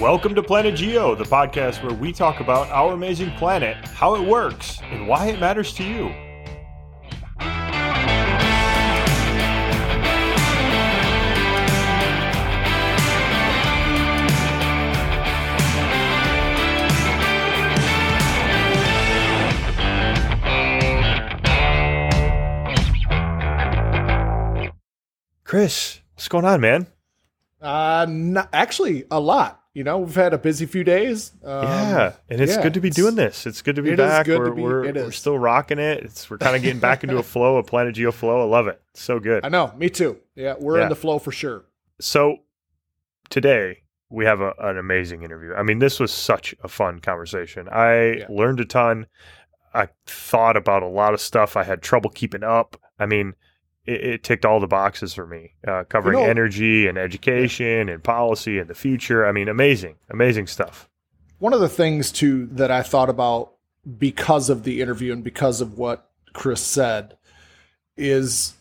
Welcome to Planet Geo, the podcast where we talk about our amazing planet, how it works, and why it matters to you. Chris, what's going on, man? Uh, not, actually, a lot. You know, we've had a busy few days. Um, yeah, and it's yeah, good to be doing this. It's good to be back. we're, be- we're, we're still rocking it. It's we're kind of getting back into a flow, a Planet Geo flow. I love it. It's so good. I know, me too. Yeah, we're Yeah. in the flow for sure. So today we have a, an amazing interview. I mean, this was such a fun conversation. I Yeah. learned a ton. I thought about a lot of stuff. I had trouble keeping up. I mean, it, it ticked all the boxes for me, uh, covering know- energy and education and policy and the future. I mean, amazing, amazing stuff. One of the things too that I thought about because of the interview and because of what Chris said is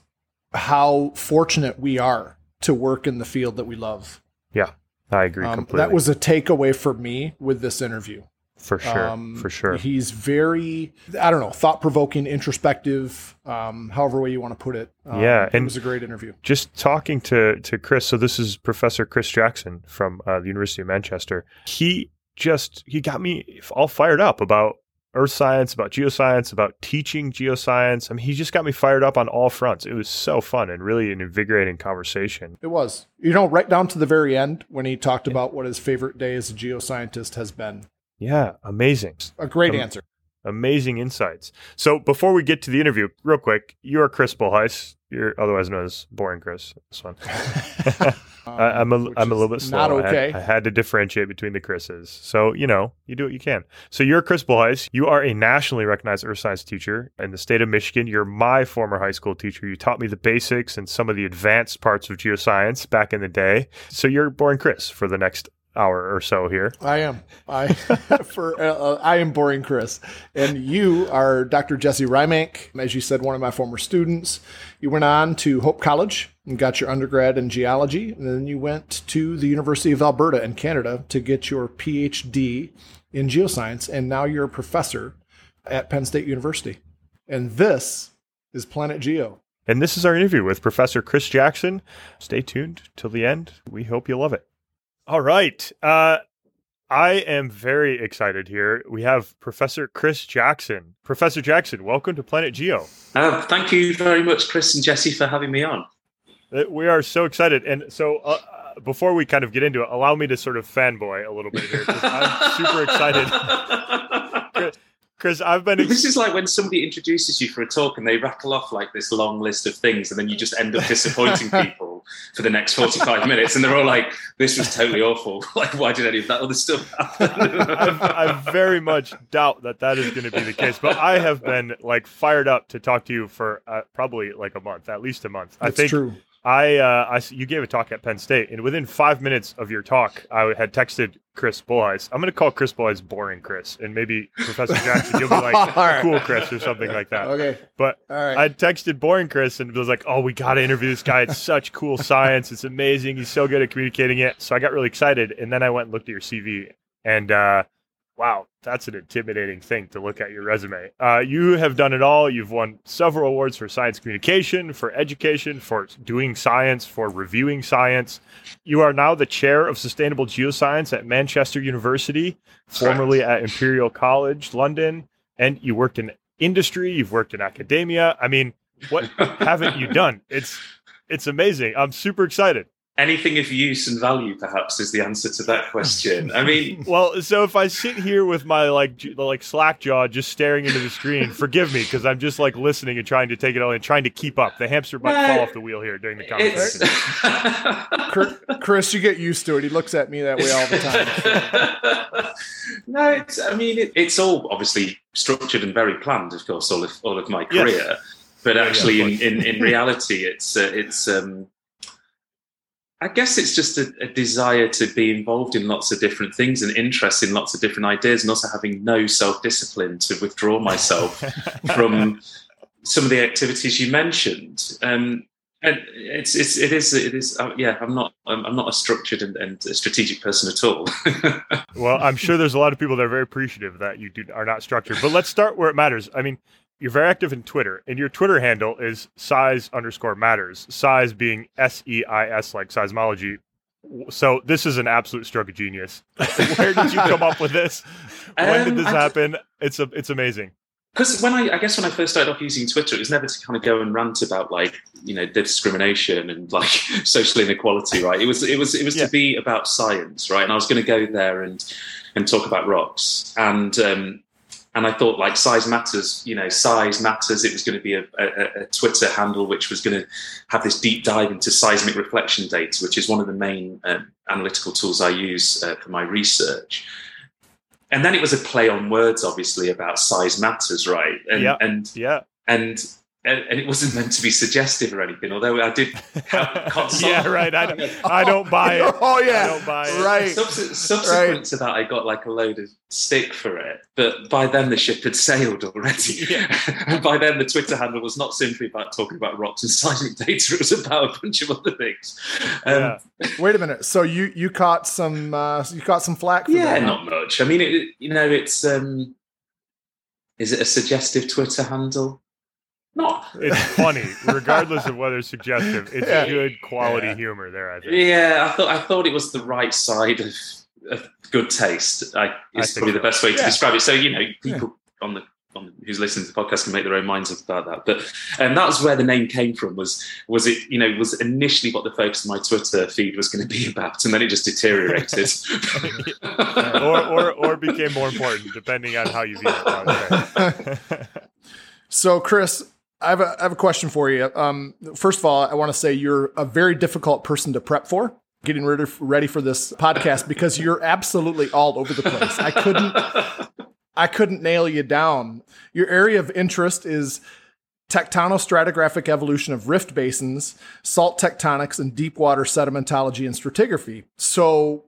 how fortunate we are to work in the field that we love. Yeah, I agree Um, completely. that was a takeaway for me with this interview. For sure, Um, for sure. He's very, I don't know, thought provoking, introspective, um, however way you want to put it. Um, Yeah, it was a great interview. just talking to to Chris. So this is Professor Chris Jackson from uh, the University of Manchester. He just he got me all fired up about earth science, about geoscience, about teaching geoscience. I mean, he just got me fired up on all fronts. It was so fun and really an invigorating conversation. It was, you know, right down to the very end when he talked about what his favorite day as a geoscientist has been. Yeah, amazing. A great Um, answer. Amazing insights. So before we get to the interview, real quick, you are Chris Bolhuis. You're otherwise known as Boring Chris. This one. I, I'm a Um, I'm a little bit slow. Not I had- okay. I had, to differentiate between the Chris's. So you know, you do what you can. So you're Chris Bolhuis. You are a nationally recognized earth science teacher in the state of Michigan. You're my former high school teacher. You taught me the basics and some of the advanced parts of geoscience back in the day. So you're boring Chris for the next hour or so here. I am. I for uh, uh, I am boring, Chris, and you are Dr. Jesse Reimink. As you said, one of my former students. You went on to Hope College and got your undergrad in geology, and then you went to the University of Alberta in Canada to get your PhD in geoscience, and now you're a professor at Penn State University. And this is Planet Geo. And this is our interview with Professor Chris Jackson. Stay tuned till the end. We hope you love it. All right. Uh, I am very excited here. We have Professor Chris Jackson. Professor Jackson, welcome to Planet Geo. Uh, thank you very much, Chris and Jesse, for having me on. Uh, We are so excited. And so, uh, uh, before we kind of get into it, allow me to sort of fanboy a little bit here. I'm super excited. Chris, I've been. Ex- this is like when somebody introduces you for a talk and they rattle off like this long list of things, and then you just end up disappointing people for the next 45 minutes. And they're all like, this was totally awful. Like, why did any of that other stuff happen? I, I very much doubt that that is going to be the case, but I have been like fired up to talk to you for uh, probably like a month, at least a month. I think true. I, uh, I you gave a talk at Penn State, and within five minutes of your talk, I had texted Chris Bolhuis. I'm going to call Chris Bolhuis boring Chris, and maybe Professor Jackson, you'll be like right. cool Chris or something like that. Okay. But right. I texted boring Chris and was like, "Oh, we got to interview this guy. It's such cool science. It's amazing. He's so good at communicating it." So I got really excited, and then I went and looked at your CV, and uh, wow, that's an intimidating thing to look at your resume. Uh, you have done it all. You've won several awards for science communication, for education, for doing science, for reviewing science. You are now the chair of sustainable geoscience at Manchester University, formerly at Imperial College London, and you worked in industry. You've worked in academia. I mean, what haven't you done? It's it's amazing. I'm super excited. Anything of use and value, perhaps, is the answer to that question. I mean, Well, so if I sit here with my like like slack jaw just staring into the screen, forgive me because I'm just like listening and trying to take it all and trying to keep up. The hamster might No, fall off the wheel here during the conversation. Chris- Chris, you get used to it. He looks at me that way all the time. no, it's, I mean, it, it's all obviously structured and very planned, of course, all of all of my Yes. career. But Yeah, yeah, actually, in, in, in reality, it's uh, it's. Um, I guess it's just a, a desire to be involved in lots of different things and interest in lots of different ideas, and also having no self discipline to withdraw myself from some of the activities you mentioned. Um, And it's it's it is it is uh, yeah. I'm not I'm, I'm not a structured and, and a strategic person at all. well, I'm sure there's a lot of people that are very appreciative that you do, are not structured. But let's start where it matters. I mean, you're very active in Twitter, and your Twitter handle is size underscore matters. Size being S E I S like seismology. So this is an absolute stroke of genius. Where did you come up with this? When Um, did this happen? It's a, it's amazing. because when I, I guess when I first started off using Twitter, it was never to kind of go and rant about like you know the discrimination and like social inequality, right? It was it was it was Yeah. to be about science, right? And I was going to go there and and talk about rocks, and um, and I thought like size matters, you know, size matters. It was going to be a, a, a Twitter handle which was going to have this deep dive into seismic reflection data, which is one of the main um, analytical tools I use uh, for my research and then it was a play on words, obviously, about size matters, right? And Yeah. and Yeah. and and and it wasn't meant to be suggestive or anything. Although I did have yeah, right. I don't, I don't buy it. Oh yeah, I yeah, don't buy it. right. Subse- subsequent Right. to that, I got like a load of stick for it, but by then the ship had sailed already. and by then, the Twitter handle was not simply about talking about rocks and seismic data; it was about a bunch of other things. Um, Yeah. Wait a minute. So you you caught some uh, you caught some flack for yeah, that? huh? not much. I mean, it, you know, it's um, is it a suggestive Twitter handle? Not It's funny, regardless of whether it's suggestive. It's Yeah. good quality Yeah. humor there. I think. Yeah, I thought I thought it was the right side of, of good taste. I, I is think probably the best way to describe it. So you know, people on the on the, who's listening to the podcast can make their own minds up about that. But um, that was where the name came from. Was was it you know was initially what the focus of my Twitter feed was going to be about, and then it just deteriorated. or, or or became more important depending on how you view it. Okay. So, Chris, I have a, I have a question for you. Um, first of all, I want to say you're a very difficult person to prep for. Getting ready ready for this podcast because you're absolutely all over the place. I couldn't I couldn't nail you down. Your area of interest is tectonostratigraphic evolution of rift basins, salt tectonics, and deep water sedimentology and stratigraphy. So,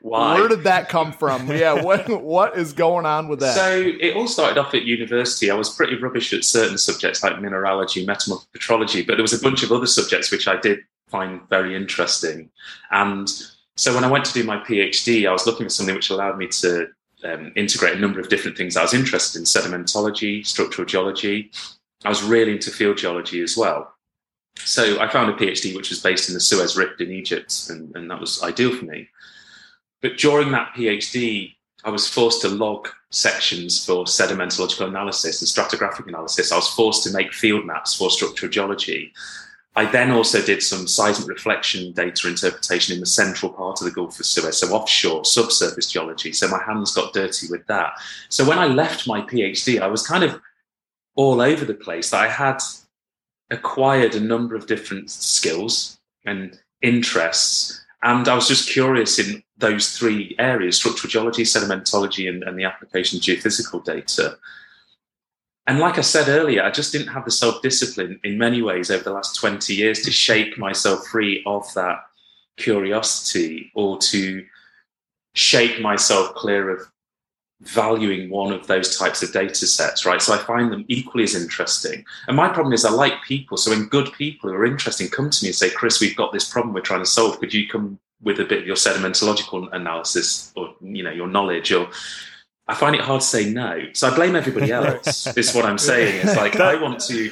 Why? where did that come from? Yeah, what what is going on with that? So it all started off at university. I was pretty rubbish at certain subjects like mineralogy, metamorphic petrology, but there was a bunch of other subjects which I did find very interesting. And so when I went to do my PhD, I was looking for something which allowed me to um, integrate a number of different things I was interested in sedimentology, structural geology. I was really into field geology as well. So I found a PhD which was based in the Suez Rift in Egypt, and, and that was ideal for me. But during that PhD, I was forced to log sections for sedimentological analysis and stratigraphic analysis. I was forced to make field maps for structural geology. I then also did some seismic reflection data interpretation in the central part of the Gulf of Suez, so offshore, subsurface geology. So my hands got dirty with that. So when I left my PhD, I was kind of all over the place. I had acquired a number of different skills and interests, and I was just curious in those three areas structural geology, sedimentology, and, and the application of geophysical data. And like I said earlier, I just didn't have the self discipline in many ways over the last 20 years to shake myself free of that curiosity or to shake myself clear of valuing one of those types of data sets, right? So I find them equally as interesting. And my problem is I like people. So when good people who are interesting come to me and say, Chris, we've got this problem we're trying to solve. Could you come with a bit of your sedimentological analysis or, you know, your knowledge or I find it hard to say no. So I blame everybody else. is what I'm saying. It's like I want to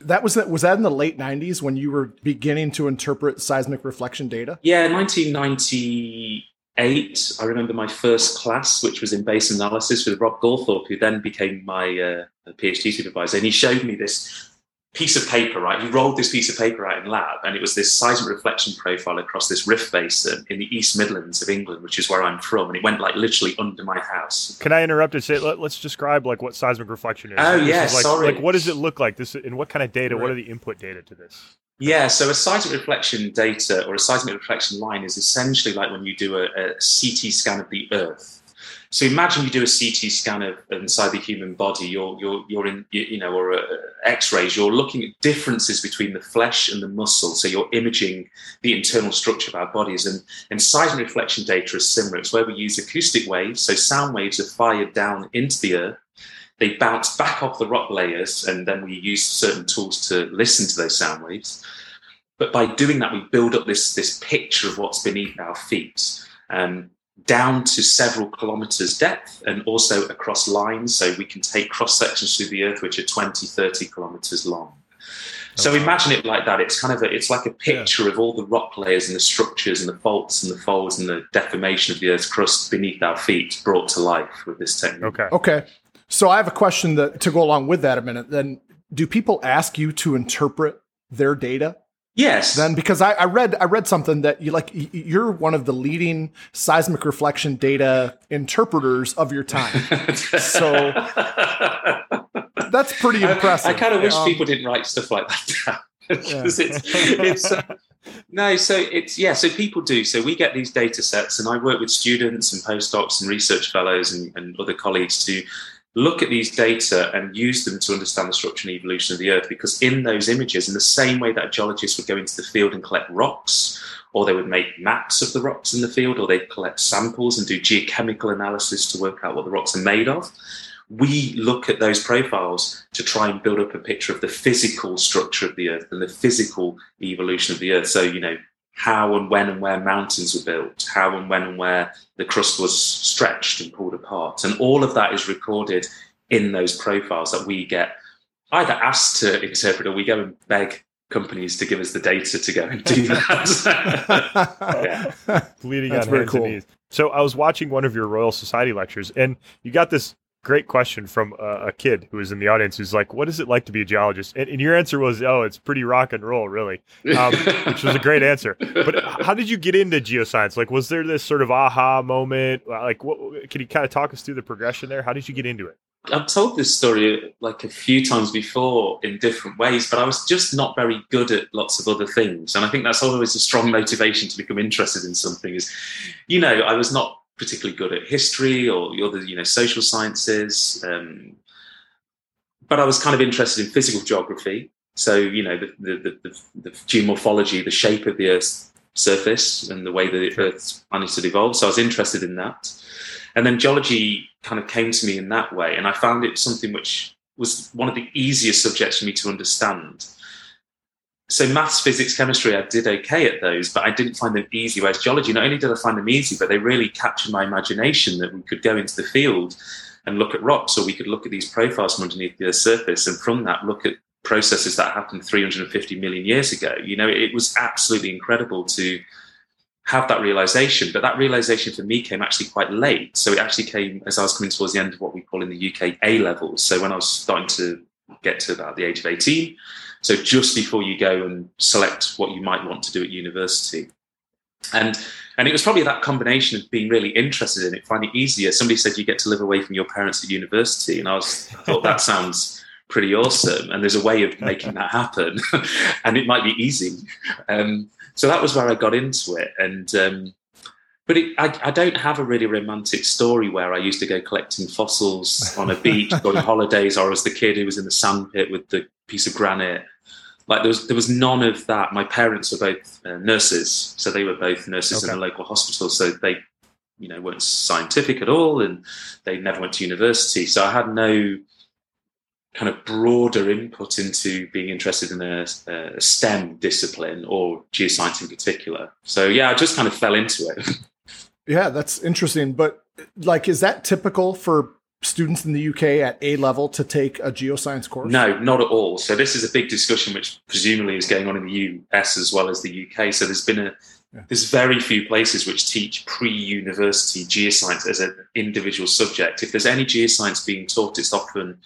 That was that was that in the late '90s when you were beginning to interpret seismic reflection data? Yeah, 1998. I remember my first class, which was in basin analysis with Rob Gawthorpe, who then became my uh, PhD supervisor. And he showed me this piece of paper, right? He rolled this piece of paper out in lab, and it was this seismic reflection profile across this rift basin in the East Midlands of England, which is where I'm from. And it went like literally under my house. Can I interrupt and say let, us describe like what seismic reflection is? Oh, yeah, is like, sorry. Like what does it look like? This and what kind of data? What are the input data to this? Yeah, so a seismic reflection data or a seismic reflection line is essentially like when you do a, a CT scan of the Earth. So imagine you do a CT scan of inside the human body. You're you're you're in you know or X-rays. You're looking at differences between the flesh and the muscle. So you're imaging the internal structure of our bodies. And and seismic reflection data is similar. It's where we use acoustic waves. So sound waves are fired down into the Earth. they bounce back off the rock layers, and then we use certain tools to listen to those sound waves. But by doing that, we build up this, this picture of what's beneath our feet. Um, down to several kilometers depth and also across lines. So we can take cross sections through the earth which are 20, 30 kilometers long. So okay. imagine it like that. It's kind of a, it's like a picture yeah. of all the rock layers and the structures and the faults and the folds and the deformation of the Earth's crust beneath our feet brought to life with this technique. Okay. Okay. So I have a question that to go along with that a minute. Then do people ask you to interpret their data? Yes. Then because I, I, read I read something that you like you're one of the leading seismic reflection data interpreters of your time. so that's pretty impressive. I, I kind of wish um, people didn't write stuff like that down. because yeah. it's, it's uh, no, so it's yeah, so people do. So we get these data sets, and I work with students and postdocs and research fellows and, and other colleagues to look at these data and use them to understand the structure and evolution of the Earth. Because in those images, in the same way that geologists would go into the field and collect rocks, or they would make maps of the rocks in the field, or they'd collect samples and do geochemical analysis to work out what the rocks are made of. We look at those profiles to try and build up a picture of the physical structure of the Earth and the physical evolution of the Earth. So, you know, how and when and where mountains were built, how and when and where the crust was stretched and pulled apart. And all of that is recorded in those profiles that we get either asked to interpret or we go and beg companies to give us the data to go and do that. yeah. Bleeding That's on hands cool. and knees. So I was watching one of your Royal Society lectures and you got this great question from a, a, kid who was in the audience who's like, "What is it like to be a geologist?" And, and your answer was, "Oh, it's pretty rock and roll, really," um, which was a great answer. But how did you get into geoscience? Like, was there this sort of aha moment? Like, what, can you kind of talk us through the progression there? How did you get into it? I've told this story like a few times before in different ways, but I was just not very good at lots of other things. And I think that's always a strong motivation to become interested in something is, you know, I was not particularly good at history or the other, you know, social sciences. Um, but I was kind of interested in physical geography. So, you know, the, the, the, the, geomorphology, the shape of the Earth's surface and the way that the Earth's managed to evolve. So I was interested in that. And then geology kind of came to me in that way. And I found it something which was one of the easiest subjects for me to understand so maths, physics, chemistry, I did okay at those, but I didn't find them easy. Whereas geology, not only did I find them easy, but they really captured my imagination that we could go into the field and look at rocks, or we could look at these profiles from underneath the surface, and from that look at processes that happened 350 million years ago. You know, it was absolutely incredible to have that realization. But that realization for me came actually quite late. So it actually came as I was coming towards the end of what we call in the UK A levels. So when I was starting to get to about the age of 18, so just before you go and select what you might want to do at university. And and it was probably that combination of being really interested in it, finding it easier. Somebody said you get to live away from your parents at university, and I was I thought that sounds pretty awesome. And there's a way of making that happen, and it might be easy. Um, so that was where I got into it, and um, but it, I, I, don't have a really romantic story where I used to go collecting fossils on a beach, going holidays, or as the kid who was in the sandpit with the piece of granite like there was there was none of that. My parents were both uh, nurses, so they were both nurses okay. in a local hospital. So they, you know, weren't scientific at all, and they never went to university. So I had no kind of broader input into being interested in a, a STEM discipline or geoscience in particular. So yeah, I just kind of fell into it. Yeah, that's interesting. But like, is that typical for students in the UK at A level to take a geoscience course? No, not at all. So this is a big discussion, which presumably is going on in the US as well as the UK. So there's been a yeah. there's very few places which teach pre-university geoscience as an individual subject. If there's any geoscience being taught, it's often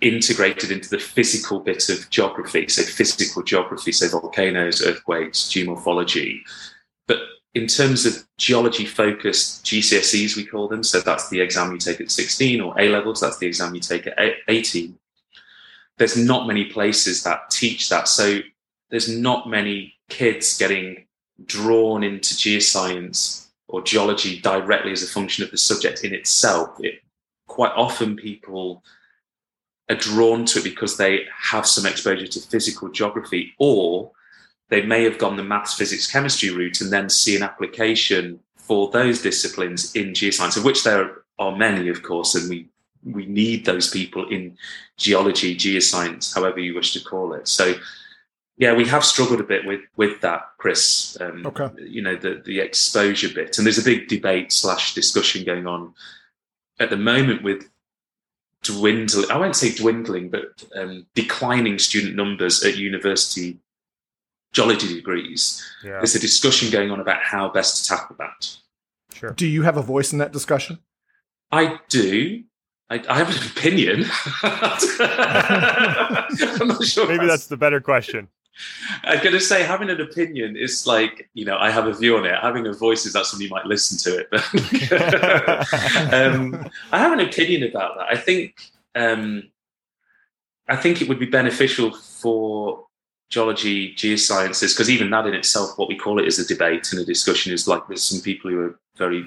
integrated into the physical bit of geography. So physical geography, so volcanoes, earthquakes, geomorphology. But in terms of geology focused GCSEs, we call them, so that's the exam you take at 16, or A levels, that's the exam you take at 18. There's not many places that teach that. So there's not many kids getting drawn into geoscience or geology directly as a function of the subject in itself. It, quite often people are drawn to it because they have some exposure to physical geography or they may have gone the maths, physics, chemistry route and then see an application for those disciplines in geoscience, of which there are many, of course, and we we need those people in geology, geoscience, however you wish to call it. So, yeah, we have struggled a bit with with that, Chris. Um, Okay. You know, the the exposure bit, and there's a big debate slash discussion going on at the moment with dwindling. I won't say dwindling, but um, declining student numbers at university geology degrees. Yeah, There's a discussion going on about how best to tackle that. sure. Do you have a voice in that discussion? I do. I, I have an opinion. I'm not sure. Maybe that's the better question. I'm going to say having an opinion is like you know I have a view on it. Having a voice is that somebody might listen to it, um, I have an opinion about that. I think um, I think it would be beneficial for geology, geosciences, because even that in itself, what we call it is a debate and a discussion. Is like there's some people who are very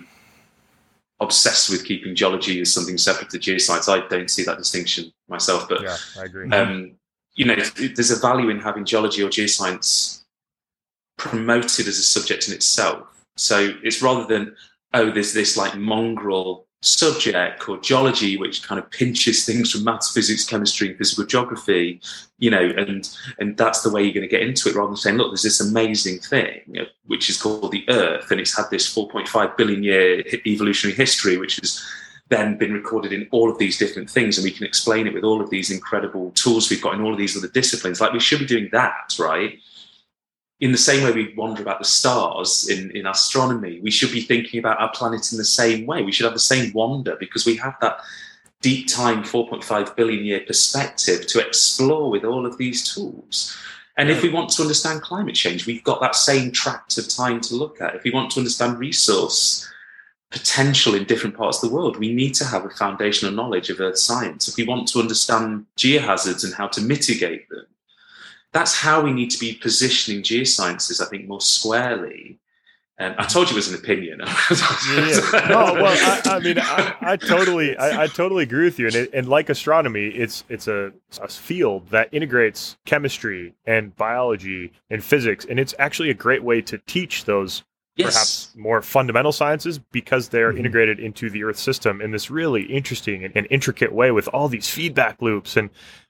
obsessed with keeping geology as something separate to geoscience. I don't see that distinction myself, but yeah, I agree. um, you know, there's a value in having geology or geoscience promoted as a subject in itself. So it's rather than, oh, there's this like mongrel subject called geology, which kind of pinches things from maths, physics, chemistry, and physical geography, you know, and and that's the way you're going to get into it, rather than saying, look, there's this amazing thing which is called the Earth, and it's had this 4.5 billion year evolutionary history, which is then been recorded in all of these different things and we can explain it with all of these incredible tools we've got in all of these other disciplines. Like we should be doing that right in the same way we wonder about the stars in, in astronomy we should be thinking about our planet in the same way we should have the same wonder because we have that deep time 4.5 billion year perspective to explore with all of these tools and if we want to understand climate change we've got that same tract of time to look at if we want to understand resource potential in different parts of the world. We need to have a foundational knowledge of earth science. If we want to understand geohazards and how to mitigate them, that's how we need to be positioning geosciences, I think, more squarely. Um, I told you it was an opinion. yeah. No, well, I, I mean, I, I totally, I, I, totally agree with you. And, it, and like astronomy, it's it's a, a, field that integrates chemistry and biology and physics, and it's actually a great way to teach those Yes. perhaps more fundamental sciences because they're mm-hmm. integrated into the Earth system in this really interesting and, and intricate way with all these feedback loops. And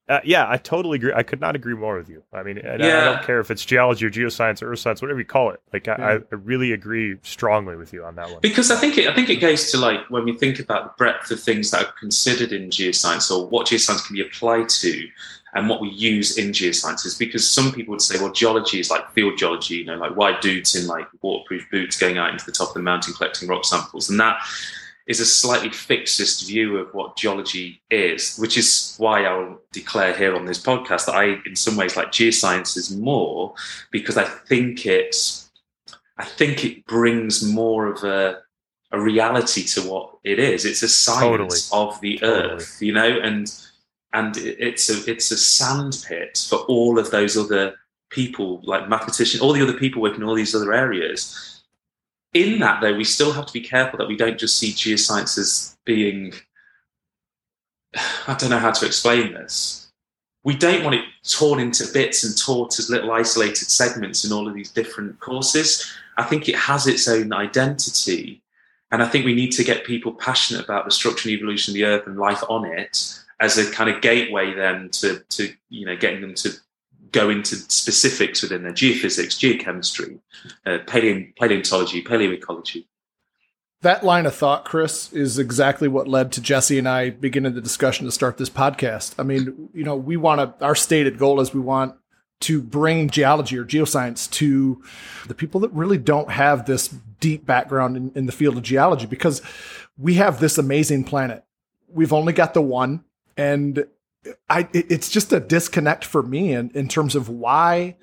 uh, yeah, I totally agree. I could not agree more with you. I mean, yeah. I, I, don't care if it's geology or geoscience or earth science, whatever you call it. Like, I, yeah. I, really agree strongly with you on that one. Because I think it, I think it goes to like when we think about the breadth of things that are considered in geoscience or what geoscience can be applied to and what we use in geosciences because some people would say well geology is like field geology you know like white dudes in like waterproof boots going out into the top of the mountain collecting rock samples and that is a slightly fixist view of what geology is which is why i'll declare here on this podcast that i in some ways like geosciences more because i think it's i think it brings more of a a reality to what it is it's a science totally. of the earth totally. you know and and it's a it's a sandpit for all of those other people, like mathematicians, all the other people working in all these other areas. In that, though, we still have to be careful that we don't just see geoscience as being. I don't know how to explain this. We don't want it torn into bits and taught as little isolated segments in all of these different courses. I think it has its own identity. And I think we need to get people passionate about the structure and evolution of the earth and life on it as a kind of gateway then to, to you know getting them to go into specifics within their geophysics, geochemistry, uh, paleo- paleontology, paleoecology. That line of thought, Chris, is exactly what led to Jesse and I beginning the discussion to start this podcast. I mean, you know, we want to, our stated goal is we want to bring geology or geoscience to the people that really don't have this deep background in, in the field of geology because we have this amazing planet. We've only got the one and I it's just a disconnect for me in, in terms of why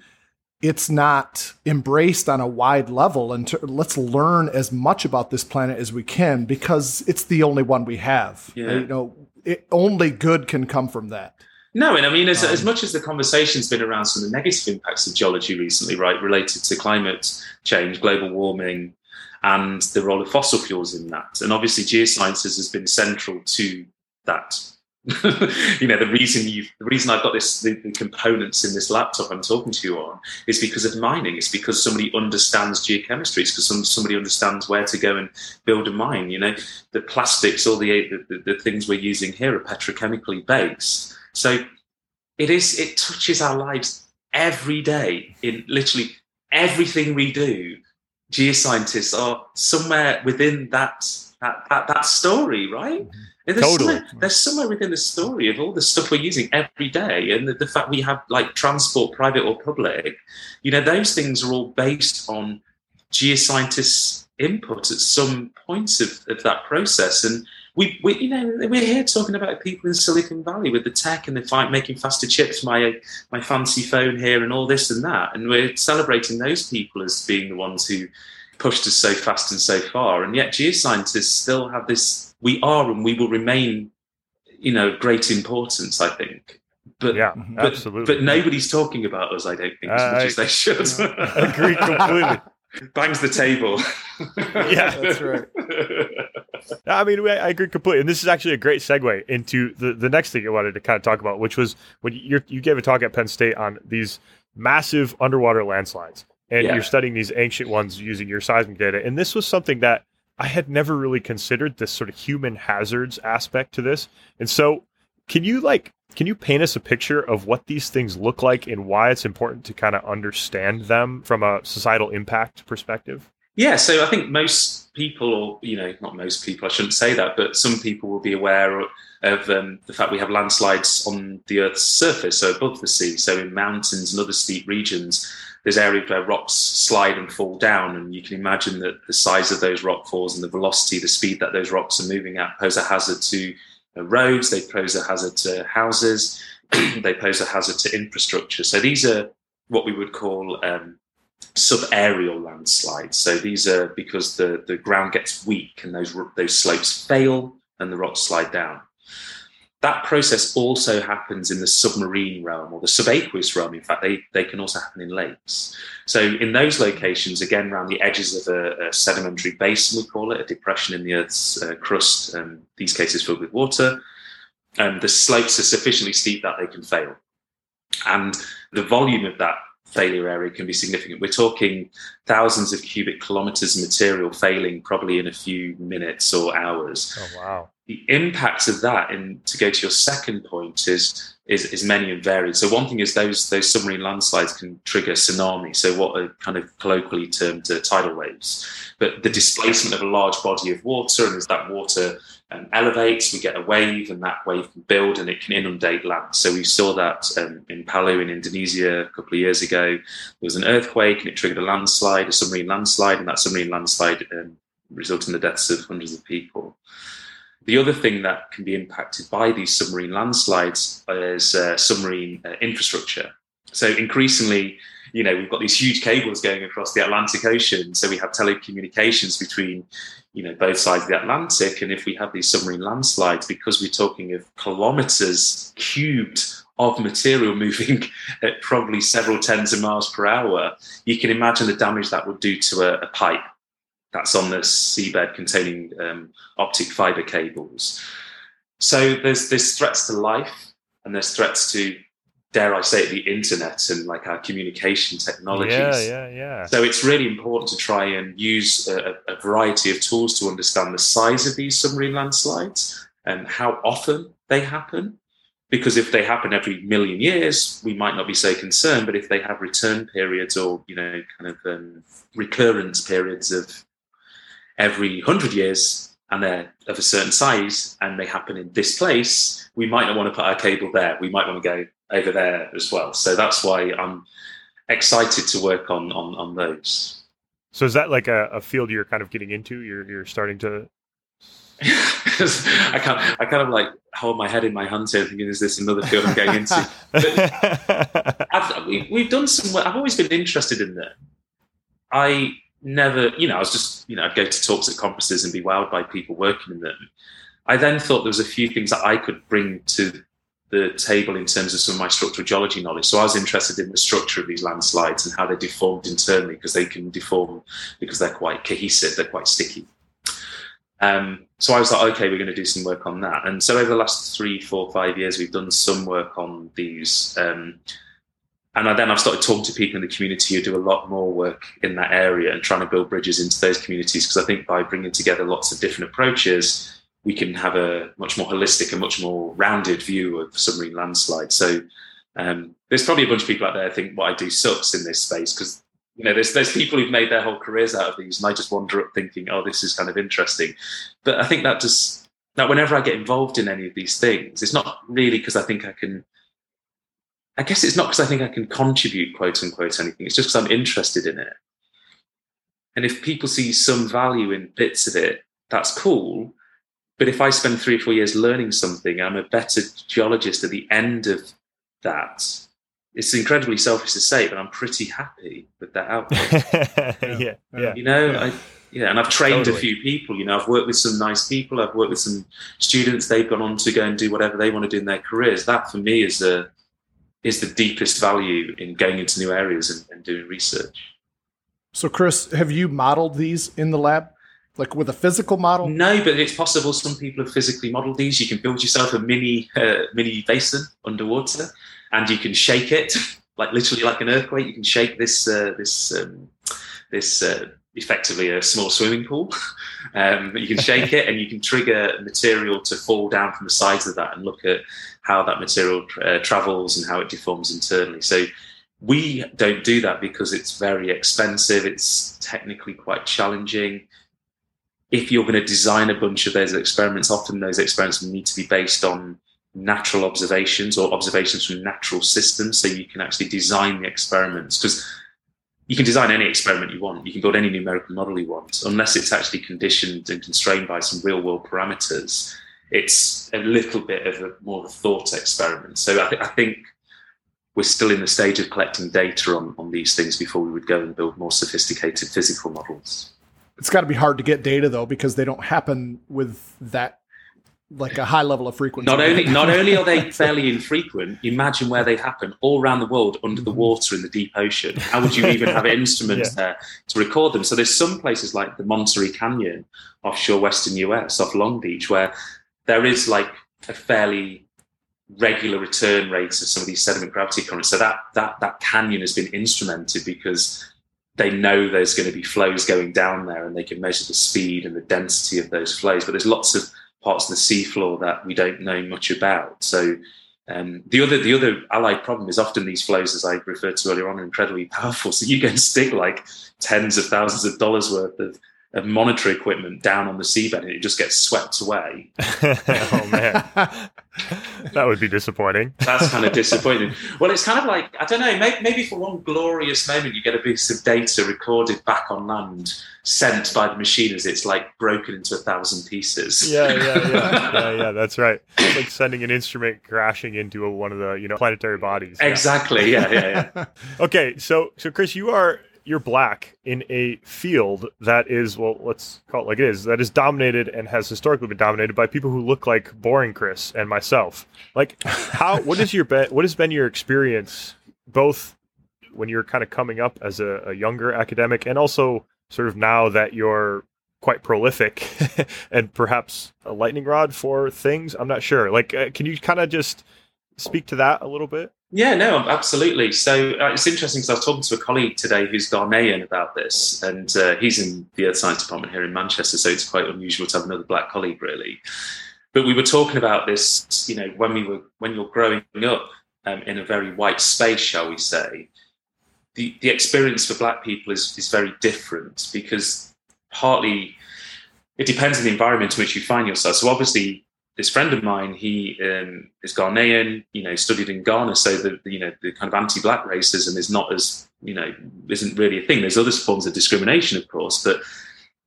it's not embraced on a wide level and to, let's learn as much about this planet as we can because it's the only one we have. Yeah. you know it, only good can come from that. No and i mean as, um, as much as the conversation's been around some of the negative impacts of geology recently right related to climate change global warming and the role of fossil fuels in that. And obviously geosciences has been central to that you know, the reason you, the reason I've got this, the, the, components in this laptop I'm talking to you on, is because of mining. It's because somebody understands geochemistry. It's because some, somebody understands where to go and build a mine. You know, the plastics, all the, the the things we're using here are petrochemically based. So it is, it touches our lives every day in literally everything we do. Geoscientists are somewhere within that that that, that story, right? Mm-hmm. There's totally. Somewhere, there's somewhere within the story of all the stuff we're using every day, and the, the, fact we have like transport, private or public. You know, those things are all based on geoscientists' input at some points of, of that process. And we, we, you know, we're here talking about people in Silicon Valley with the tech and the fight making faster chips, my my fancy phone here, and all this and that, and we're celebrating those people as being the ones who pushed us so fast and so far. And yet, geoscientists still have this. We are and we will remain, you know, great importance. I think. But yeah, but, absolutely. But nobody's talking about us. I don't think as much I, as they should. agree completely. Bangs the table. yeah, that's right. I mean, I agree completely. And this is actually a great segue into the, the next thing I wanted to kind of talk about, which was when you you gave a talk at Penn State on these massive underwater landslides and Yeah. you're studying these ancient ones using your seismic data. And this was something that I had never really considered this sort of human hazards aspect to this. And so, can you like can you paint us a picture of what these things look like and why it's important to kind of understand them from a societal impact perspective? Yeah, so I think most people, or you know, not most people, I shouldn't say that, but some people will be aware of um, the fact we have landslides on the Earth's surface, so above the sea. So in mountains and other steep regions, there's areas where rocks slide and fall down, and you can imagine that the size of those rock falls and the velocity, the speed that those rocks are moving at, pose a hazard to uh, roads. They pose a hazard to houses. they pose a hazard to infrastructure. So these are what we would call um, subaerial landslides. So these are because the, the ground gets weak and those those slopes fail and the rocks slide down. That process also happens in the submarine realm or the subaqueous realm. In fact, they, they can also happen in lakes. So in those locations, again, around the edges of a, a sedimentary basin, we call it, a depression in the Earth's uh, crust, um, these cases filled with water, um, the slopes are sufficiently steep that they can fail. And the volume of that failure area can be significant. We're talking thousands of cubic kilometers of material failing probably in a few minutes or hours. Oh wow. The impact of that, and to go to your second point, is is, is many and varied. So one thing is those those submarine landslides can trigger tsunami. So what are kind of colloquially termed uh, tidal waves. But the displacement of a large body of water, and as that water um, elevates, we get a wave, and that wave can build and it can inundate land. So we saw that um, in Palu in Indonesia a couple of years ago. There was an earthquake and it triggered a landslide, a submarine landslide, and that submarine landslide um, resulted in the deaths of hundreds of people. The other thing that can be impacted by these submarine landslides is uh, submarine uh, infrastructure. So increasingly, you know, we've got these huge cables going across the Atlantic Ocean. So we have telecommunications between, you know, both sides of the Atlantic. And if we have these submarine landslides, because we're talking of kilometers cubed of material moving at probably several tens of miles per hour, you can imagine the damage that would do to a, a pipe that's on the seabed containing um, optic fiber cables. So there's there's threats to life and there's threats to dare I say it, the internet and like our communication technologies. Yeah, yeah, yeah. So it's really important to try and use a, a variety of tools to understand the size of these submarine landslides and how often they happen. Because if they happen every million years, we might not be so concerned. But if they have return periods or you know kind of um, recurrence periods of every hundred years and they're of a certain size and they happen in this place, we might not want to put our cable there. We might want to go over there as well. So that's why I'm excited to work on on, on those. So is that like a, a field you're kind of getting into? You're you're starting to I can't I kind of like hold my head in my hands here thinking is this another field I'm getting into? I've, we, we've done some I've always been interested in that. I never, you know, I was just, you know, I'd go to talks at conferences and be wowed by people working in them. I then thought there was a few things that I could bring to the table in terms of some of my structural geology knowledge. So I was interested in the structure of these landslides and how they deformed internally because they can deform because they're quite cohesive, they're quite sticky. Um, so I was like, okay, we're going to do some work on that. And so over the last three, four, five years, we've done some work on these. Um, and then I've started talking to people in the community who do a lot more work in that area and trying to build bridges into those communities. Because I think by bringing together lots of different approaches, we can have a much more holistic and much more rounded view of submarine landslide. So um, there's probably a bunch of people out there think what I do sucks in this space because you know there's there's people who've made their whole careers out of these, and I just wander up thinking, oh, this is kind of interesting. But I think that just that whenever I get involved in any of these things, it's not really because I think I can. I guess it's not because I think I can contribute, quote unquote, anything. It's just because I'm interested in it. And if people see some value in bits of it, that's cool. But if I spend three or four years learning something, I'm a better geologist at the end of that. It's incredibly selfish to say, but I'm pretty happy with that outcome. yeah, yeah. You know, yeah. I, yeah, and I've trained totally. a few people. You know, I've worked with some nice people. I've worked with some students. They've gone on to go and do whatever they want to do in their careers. That for me is a is the deepest value in going into new areas and, and doing research. So, Chris, have you modeled these in the lab? like with a physical model? No, but it's possible. Some people have physically modeled these. You can build yourself a mini uh, mini basin underwater, and you can shake it like literally like an earthquake. You can shake this uh, this um, this uh, effectively a small swimming pool. um, you can shake it, and you can trigger material to fall down from the sides of that, and look at how that material uh, travels and how it deforms internally. So. We don't do that because it's very expensive. It's technically quite challenging if you're going to design a bunch of those experiments, often those experiments need to be based on natural observations or observations from natural systems. So you can actually design the experiments because you can design any experiment you want. You can build any numerical model you want, unless it's actually conditioned and constrained by some real world parameters. It's a little bit of a more of a thought experiment. So I, th- I think we're still in the stage of collecting data on, on these things before we would go and build more sophisticated physical models. It's got to be hard to get data though because they don't happen with that like a high level of frequency. Not only not only are they fairly infrequent, imagine where they happen all around the world under the mm-hmm. water in the deep ocean. How would you even have instruments yeah. there to record them? So there's some places like the Monterey Canyon offshore western US off Long Beach where there is like a fairly regular return rates of some of these sediment gravity currents. So that that that canyon has been instrumented because they know there's going to be flows going down there and they can measure the speed and the density of those flows. But there's lots of parts of the seafloor that we don't know much about. So um, the other the other allied problem is often these flows, as I referred to earlier on, are incredibly powerful. So you can stick like tens of thousands of dollars worth of of monitoring equipment down on the seabed and it just gets swept away. oh man, that would be disappointing. That's kind of disappointing. Well, it's kind of like I don't know. Maybe, maybe, for one glorious moment, you get a piece of data recorded back on land, sent by the machine as it's like broken into a thousand pieces. Yeah, yeah, yeah, yeah, yeah. That's right. It's like sending an instrument crashing into a, one of the you know planetary bodies. Exactly. Yeah, yeah, yeah. okay, so so Chris, you are you're black in a field that is well let's call it like it is that is dominated and has historically been dominated by people who look like boring chris and myself. Like how what is your be- what has been your experience both when you're kind of coming up as a, a younger academic and also sort of now that you're quite prolific and perhaps a lightning rod for things? I'm not sure. Like uh, can you kind of just speak to that a little bit yeah, no, absolutely. So uh, it's interesting because I was talking to a colleague today who's Ghanaian about this, and uh, he's in the Earth Science Department here in Manchester, so it's quite unusual to have another black colleague, really. But we were talking about this, you know, when we were when you're growing up um, in a very white space, shall we say, the the experience for black people is is very different because partly it depends on the environment in which you find yourself. So obviously, this friend of mine, he um, is Ghanaian, you know, studied in Ghana, so the, you know the kind of anti-black racism is not as you know isn't really a thing. There's other forms of discrimination, of course, but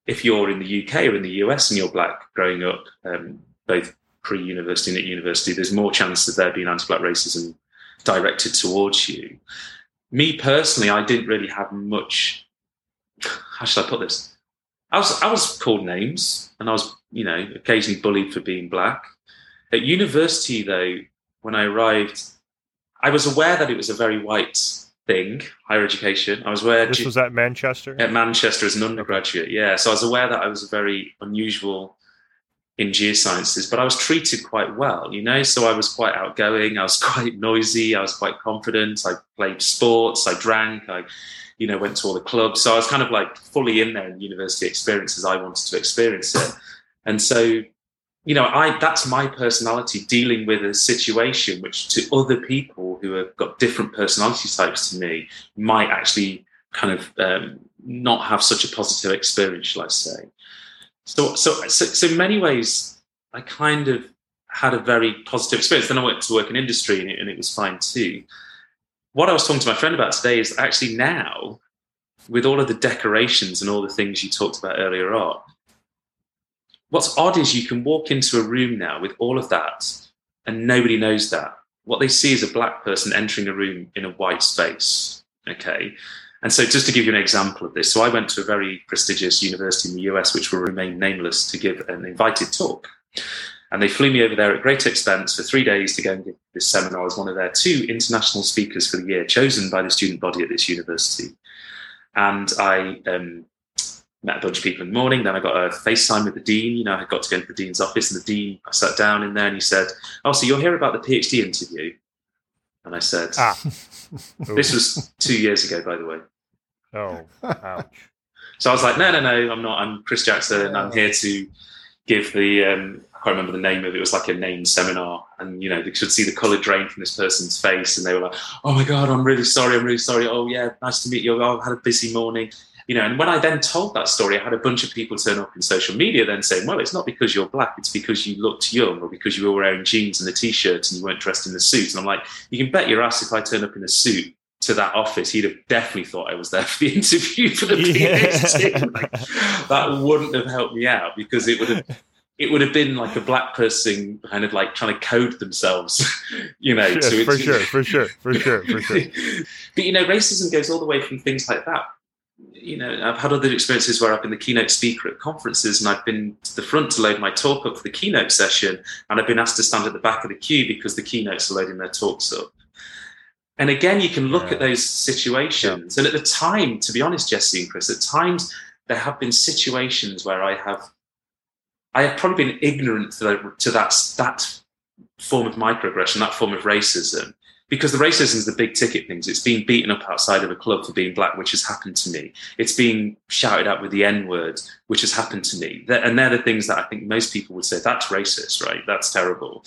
if you're in the UK or in the US and you're black growing up, um, both pre-university and at university, there's more chance of there being anti-black racism directed towards you. Me personally, I didn't really have much. How should I put this? I was I was called names, and I was you know, occasionally bullied for being black. At university, though, when I arrived, I was aware that it was a very white thing, higher education. I was aware. This was at Manchester? At Manchester as an undergraduate, yeah. So I was aware that I was a very unusual in geosciences, but I was treated quite well, you know. So I was quite outgoing, I was quite noisy, I was quite confident. I played sports, I drank, I, you know, went to all the clubs. So I was kind of like fully in there in university experiences. I wanted to experience it, and so you know, I that's my personality dealing with a situation which to other people who have got different personality types to me might actually kind of um, not have such a positive experience, shall I say? So, so, so, so in many ways, I kind of had a very positive experience. Then I went to work in industry and it, and it was fine too. What I was talking to my friend about today is actually now, with all of the decorations and all the things you talked about earlier on, what's odd is you can walk into a room now with all of that and nobody knows that. What they see is a black person entering a room in a white space. Okay. And so, just to give you an example of this, so I went to a very prestigious university in the US, which will remain nameless, to give an invited talk. And they flew me over there at great expense for three days to go and give this seminar as one of their two international speakers for the year, chosen by the student body at this university. And I um, met a bunch of people in the morning. Then I got a FaceTime with the dean. You know, I got to go into the dean's office, and the dean, I sat down in there, and he said, "Oh, so you're here about the PhD interview?" And I said, Ah. "This was two years ago, by the way." Oh, ouch. So I was like, no, no, no, I'm not. I'm Chris Jackson. and I'm here to give the, um, I can't remember the name of it. It was like a name seminar. And, you know, they could see the color drain from this person's face. And they were like, oh my God, I'm really sorry. I'm really sorry. Oh, yeah, nice to meet you. Oh, I've had a busy morning. You know, and when I then told that story, I had a bunch of people turn up in social media then saying, well, it's not because you're black. It's because you looked young or because you were wearing jeans and a t-shirt and you weren't dressed in a suit. And I'm like, you can bet your ass if I turn up in a suit to that office, he'd have definitely thought I was there for the interview for the PhD. Yeah. Like, that wouldn't have helped me out because it would have it would have been like a black person kind of like trying to code themselves, you know. To, for sure, for sure, for sure, for sure. but you know, racism goes all the way from things like that. You know, I've had other experiences where I've been the keynote speaker at conferences and I've been to the front to load my talk up for the keynote session, and I've been asked to stand at the back of the queue because the keynotes are loading their talks up. And again, you can look Yeah. at those situations. And at the time, to be honest, Jesse and Chris, at times there have been situations where I have, I have probably been ignorant to, the, to that that form of microaggression, that form of racism, because the racism is the big ticket things. It's being beaten up outside of a club for being black, which has happened to me. It's being shouted at with the N word, which has happened to me. And they're the things that I think most people would say that's racist, right? That's terrible.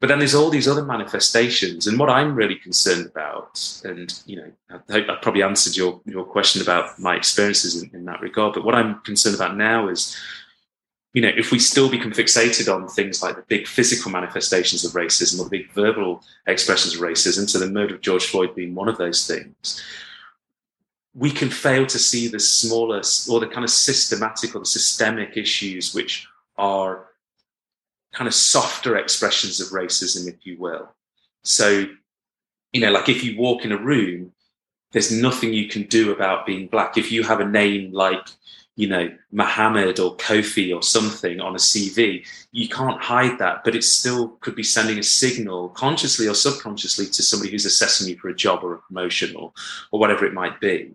But then there's all these other manifestations, and what I'm really concerned about, and you know, I hope I probably answered your your question about my experiences in, in that regard. But what I'm concerned about now is, you know, if we still become fixated on things like the big physical manifestations of racism or the big verbal expressions of racism, so the murder of George Floyd being one of those things, we can fail to see the smaller or the kind of systematic or the systemic issues which are kind of softer expressions of racism, if you will. So, you know, like if you walk in a room, there's nothing you can do about being black. If you have a name like, you know, Mohammed or Kofi or something on a CV, you can't hide that, but it still could be sending a signal consciously or subconsciously to somebody who's assessing you for a job or a promotion or, or whatever it might be.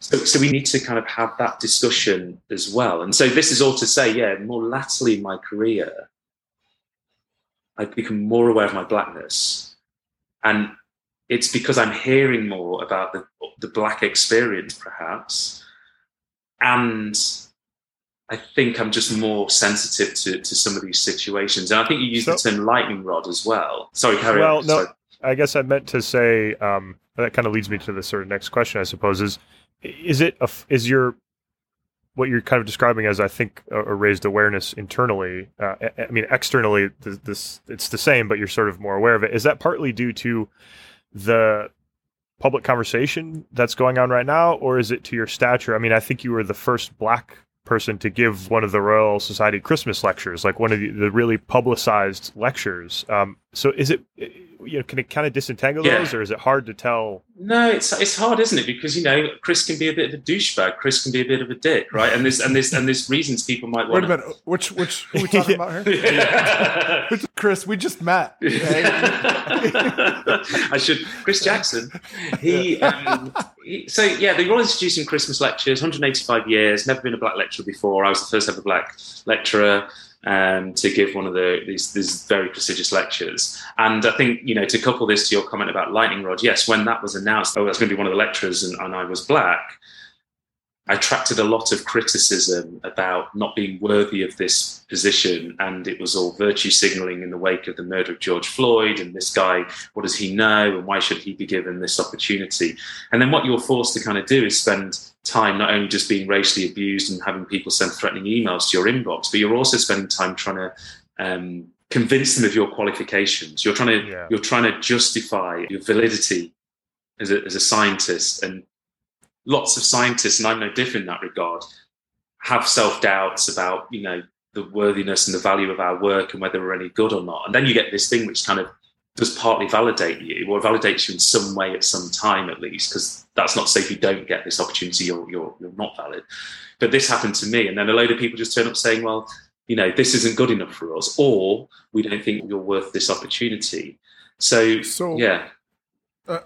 So, so we need to kind of have that discussion as well. And so this is all to say, yeah, more latterly in my career, I've become more aware of my blackness. And it's because I'm hearing more about the, the black experience, perhaps. And I think I'm just more sensitive to, to some of these situations. And I think you used the term lightning rod as well. Sorry, carry Well, on. no, I guess I meant to say um, that kind of leads me to the sort of next question, I suppose is is it a, is your what you're kind of describing as I think a, a raised awareness internally. Uh, I, I mean, externally, th- this it's the same, but you're sort of more aware of it. Is that partly due to the public conversation that's going on right now, or is it to your stature? I mean, I think you were the first black person to give one of the Royal Society Christmas lectures, like one of the, the really publicized lectures. Um, so, is it you know can it kind of disentangle Yeah. those, or is it hard to tell? No, it's it's hard, isn't it? Because you know, Chris can be a bit of a douchebag. Chris can be a bit of a dick, right? And this and this and there's reasons people might want. Wait a minute. Which which who are we talking about here? Yeah. Chris, we just met. okay? I should. Chris Jackson. He, um, he. So yeah, They the Royal Institution Christmas lectures, 185 years. Never been a black lecturer before. I was the first ever black lecturer. Um, to give one of the these, these very prestigious lectures. And I think you know to couple this to your comment about lightning rod. Yes, when that was announced, oh, that's going to be one of the lecturers, and, and I was black. I attracted a lot of criticism about not being worthy of this position, and it was all virtue signaling in the wake of the murder of George Floyd. And this guy, what does he know, and why should he be given this opportunity? And then what you're forced to kind of do is spend time not only just being racially abused and having people send threatening emails to your inbox, but you're also spending time trying to um, convince them of your qualifications. You're trying to yeah. you're trying to justify your validity as a, as a scientist and lots of scientists, and I'm no different in that regard, have self doubts about you know the worthiness and the value of our work and whether we're any good or not. And then you get this thing which kind of does partly validate you or validates you in some way at some time at least, because that's not to say if you don't get this opportunity, you're, you're, you're not valid. But this happened to me. And then a load of people just turn up saying, well, you know, this isn't good enough for us, or we don't think you're worth this opportunity. So, so yeah. Uh,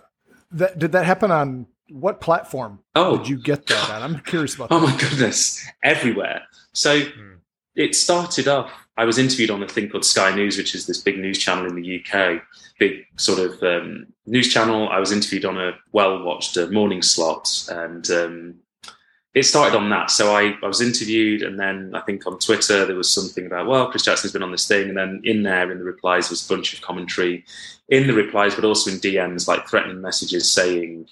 that, did that happen on what platform oh, did you get that on? I'm curious about oh that. my goodness, everywhere. So hmm. it started off, I was interviewed on a thing called Sky News, which is this big news channel in the UK, big sort of um, news channel. I was interviewed on a well watched uh, morning slot and um, it started on that. So I, I was interviewed, and then I think on Twitter there was something about, well, Chris Jackson's been on this thing, and then in there in the replies was a bunch of commentary in the replies, but also in DMs, like threatening messages saying,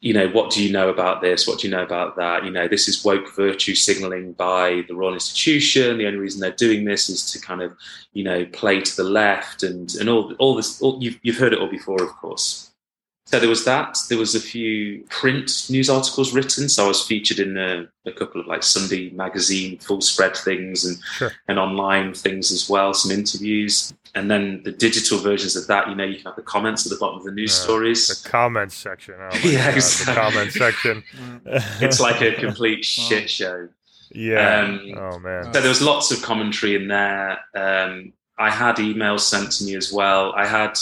you know, what do you know about this? What do you know about that? You know, this is woke virtue signaling by the Royal Institution. The only reason they're doing this is to kind of, you know, play to the left and and all all this. All, you've you've heard it all before, of course. So there was that. There was a few print news articles written. So I was featured in a, a couple of like Sunday magazine full spread things and sure. and online things as well. Some interviews, and then the digital versions of that. You know, you can have the comments at the bottom of the news uh, stories. The comments section. Oh yeah, God, exactly. The comments section. it's like a complete shit show. Yeah. Um, oh man. So there was lots of commentary in there. Um, I had emails sent to me as well. I had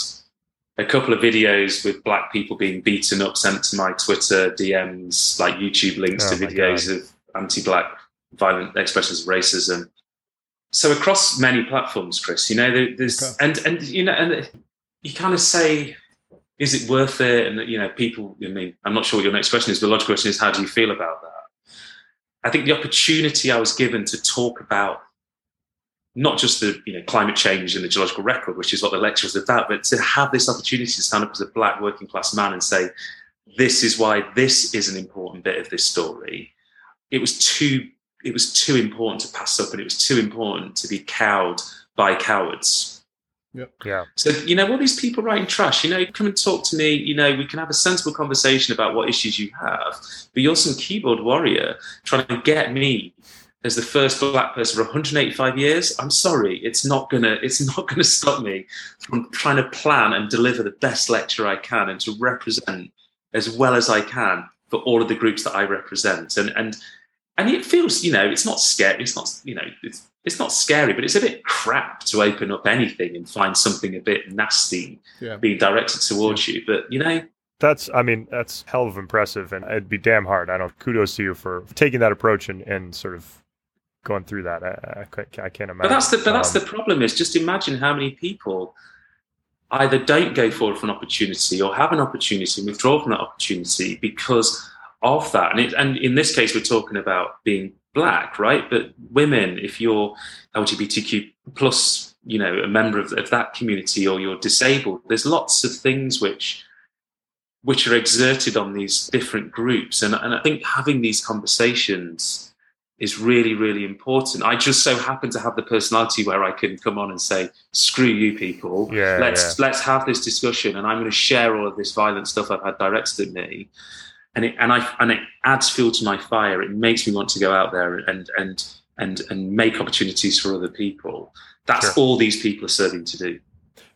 a couple of videos with black people being beaten up sent to my Twitter DMs, like YouTube links oh to videos God. of anti-black violent expressions of racism. So across many platforms, Chris, you know, there's okay. and and you know, and you kind of say, is it worth it? And you know, people. I mean, I'm not sure what your next question is. but The logical question is, how do you feel about that? I think the opportunity I was given to talk about not just the you know climate change and the geological record, which is what the lecture was about, but to have this opportunity to stand up as a black working class man and say, this is why this is an important bit of this story. It was too it was too important to pass up, and it was too important to be cowed by cowards. Yep. Yeah. So, you know, all these people writing trash, you know, come and talk to me. You know, we can have a sensible conversation about what issues you have. But you're some keyboard warrior trying to get me as the first black person for 185 years, I'm sorry, it's not gonna it's not gonna stop me from trying to plan and deliver the best lecture I can and to represent as well as I can for all of the groups that I represent. And and and it feels, you know, it's not scary. It's not, you know, it's it's not scary, but it's a bit crap to open up anything and find something a bit nasty yeah. being directed towards yeah. you. But you know, that's, I mean, that's hell of impressive, and it'd be damn hard. I don't. Kudos to you for taking that approach and, and sort of going through that. I, I, I can't imagine. But that's the but um, that's the problem is just imagine how many people either don't go forward for an opportunity or have an opportunity and withdraw from that opportunity because of that. And it, and in this case, we're talking about being black, right? But women, if you're LGBTQ plus, you know, a member of, of that community or you're disabled, there's lots of things which which are exerted on these different groups. And, and I think having these conversations is really, really important. I just so happen to have the personality where I can come on and say, "Screw you, people. Yeah, let's yeah. let's have this discussion." And I'm going to share all of this violent stuff I've had directed at me, and it and I and it adds fuel to my fire. It makes me want to go out there and and and and make opportunities for other people. That's sure. all these people are serving to do.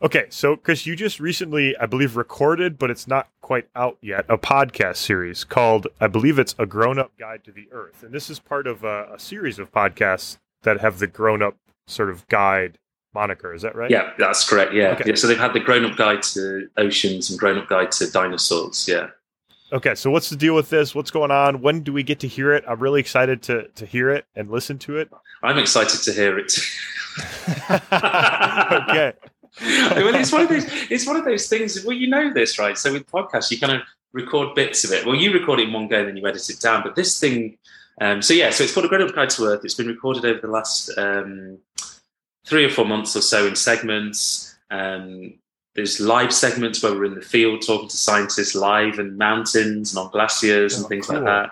Okay, so Chris, you just recently, I believe, recorded, but it's not quite out yet, a podcast series called, I believe it's A Grown Up Guide to the Earth. And this is part of a, a series of podcasts that have the grown up sort of guide moniker. Is that right? Yeah, that's correct. Yeah. Okay. yeah. So they've had the grown up guide to oceans and grown up guide to dinosaurs. Yeah. Okay, so what's the deal with this? What's going on? When do we get to hear it? I'm really excited to to hear it and listen to it. I'm excited to hear it. okay. Well, it's one of those. It's one of those things. Well, you know this, right? So with podcasts, you kind of record bits of it. Well, you record it in one go, and then you edit it down. But this thing, um, so yeah, so it's called a Up Guide to Earth. It's been recorded over the last um, three or four months or so in segments. Um, there's live segments where we're in the field talking to scientists live and mountains and on glaciers and Oh, things cool. like that.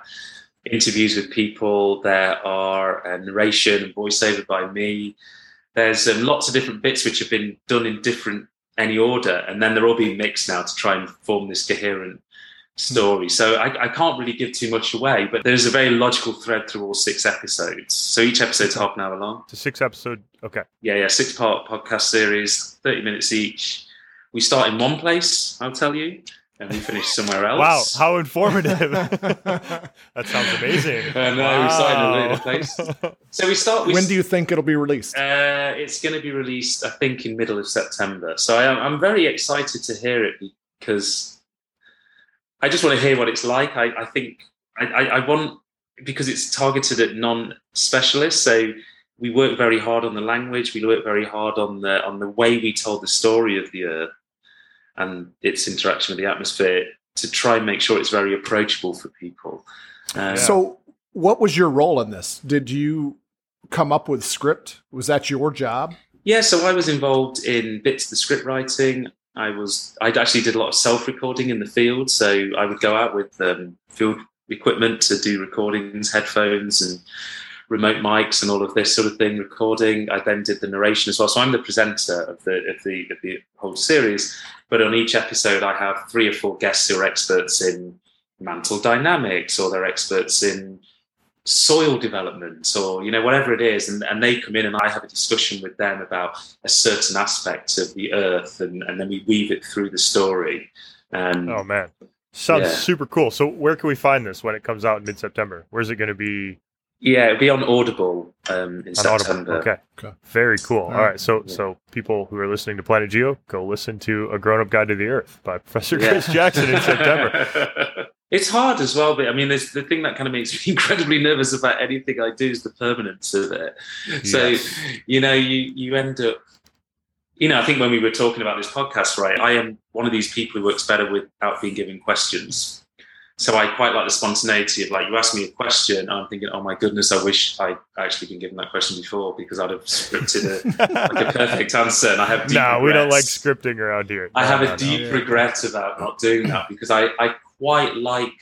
Interviews with people. There are uh, narration and voiceover by me. There's um, lots of different bits which have been done in different any order, and then they're all being mixed now to try and form this coherent story. So I, I can't really give too much away, but there's a very logical thread through all six episodes. So each episode's half an hour long. It's a six episode. Okay. Yeah, yeah, six part podcast series, 30 minutes each. We start in one place, I'll tell you, and we finish somewhere else. Wow, how informative. that sounds amazing. I know, we started in a really place. So we start. We when do you think it'll be released? Uh, it's going to be released, I think, in middle of September. So I am, I'm very excited to hear it because I just want to hear what it's like. I, I think I, I, I want because it's targeted at non-specialists. So we work very hard on the language. We work very hard on the on the way we told the story of the Earth and its interaction with the atmosphere to try and make sure it's very approachable for people. Uh, So, what was your role in this? Did you come up with script? Was that your job? Yeah, so I was involved in bits of the script writing. I was I actually did a lot of self recording in the field, so I would go out with um, field equipment to do recordings, headphones and remote mics and all of this sort of thing. Recording. I then did the narration as well. So I'm the presenter of the of the of the whole series. But on each episode, I have three or four guests who are experts in mantle dynamics, or they're experts in soil development or you know whatever it is and, and they come in and i have a discussion with them about a certain aspect of the earth and, and then we weave it through the story um, Oh man, sounds Yeah. super cool. So where can we find this when it comes out in mid September? Where's it going to be yeah it'll be on audible um, in on september Audible? Okay. Okay. Very cool. All All right. right. So so people who are listening to Planet Geo, go listen to A Grown Up Guide to the Earth by Professor Yeah. Chris Jackson in September. it's hard as well but i mean there's the thing that kind of makes me incredibly nervous about anything i do is the permanence of it so Yes. you know you you end up you know i think when we were talking about this podcast right i am one of these people who works better without being given questions so i quite like the spontaneity of like you ask me a question and i'm thinking oh my goodness i wish i'd actually been given that question before because i'd have scripted a, like a perfect answer and i have deep no, we don't like scripting around here. I have no, a no. deep Yeah. regret about not doing that because I, I quite like,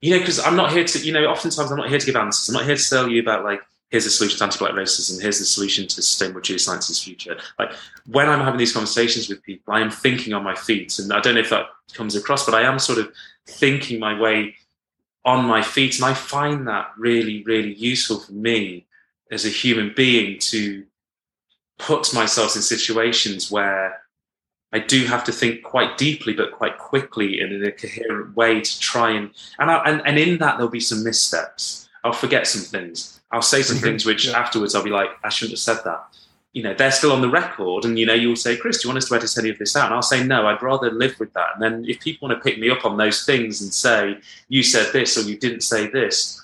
you know, because I'm not here to, you know, oftentimes I'm not here to give answers. I'm not here to tell you about like, here's the solution to anti-black racism, here's the solution to sustainable geoscience's future. Like when I'm having these conversations with people, I am thinking on my feet, and I don't know if that comes across, but I am sort of thinking my way on my feet, and I find that really, really useful for me as a human being to put myself in situations where I do have to think quite deeply, but quite quickly and in a coherent way to try and and I, and, and in that there'll be some missteps. I'll forget some things. I'll say some Mhm. things which Yeah. afterwards I'll be like, I shouldn't have said that. You know, they're still on the record, and you know, you'll say, Chris, do you want us to edit any of this out? And I'll say, no, I'd rather live with that. And then if people want to pick me up on those things and say, you said this or you didn't say this,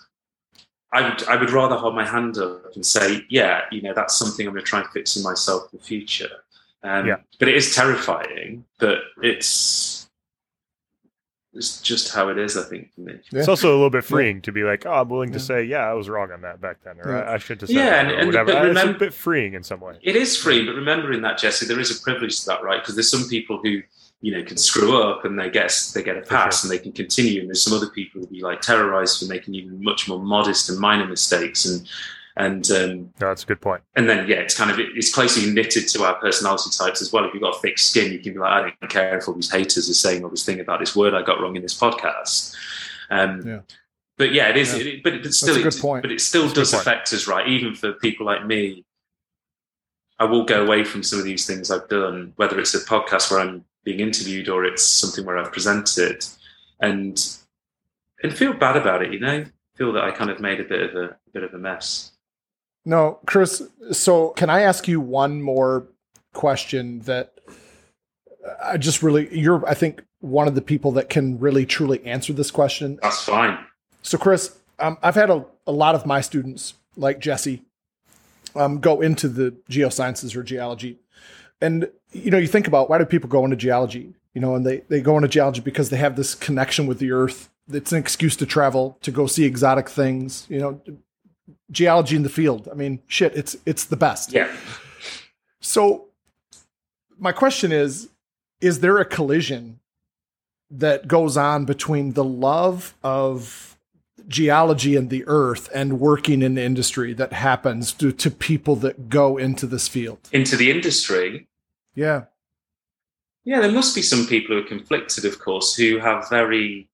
I would I would rather hold my hand up and say, yeah, you know, that's something I'm going to try and fix in myself in the future. Um, Yeah. But it is terrifying, but it's it's just how it is, I think, for me. Yeah. It's also a little bit freeing to be like, oh, I'm willing to Yeah. say, yeah, I was wrong on that back then, or Yeah. I, I should have said Yeah, and- and- whatever. but it's a remem- bit freeing in some way. It is free, but remembering that, Jesse, there is a privilege to that, right? Because there's some people who, you know, can screw up and they get they get a For pass and they can continue, and there's some other people who be like terrorized for making even much more modest and minor mistakes, and and um, No, that's a good point. and then yeah, it's kind of it's closely knitted to our personality types as well. If you've got thick skin, you can be like, I don't care if all these haters are saying all this thing about this word I got wrong in this podcast. Um, Yeah. But yeah, it is. Yeah. It, but it, still, a good it- point. but it still That's a good does point. affect us, right? Even for people like me, I will go away from some of these things I've done, whether it's a podcast where I'm being interviewed or it's something where I've presented, and and feel bad about it. You know, feel that I kind of made a bit of a, a bit of a mess. No, Chris. So, can I ask you one more question that I just really you're I think one of the people that can really truly answer this question. That's fine. So, Chris, um, I've had a, a lot of my students, like Jesse, um, go into the geosciences or geology. And, you know, you think about why do people go into geology? You know, and they, they go into geology because they have this connection with the earth. It's an excuse to travel, to go see exotic things, you know, geology in the field. I mean, shit, it's it's the best. Yeah. So my question is is there a collision that goes on between the love of geology and the earth and working in the industry that happens to, to people that go into this field? Into the industry. Yeah. Yeah, there must be some people who are conflicted, of course, who have very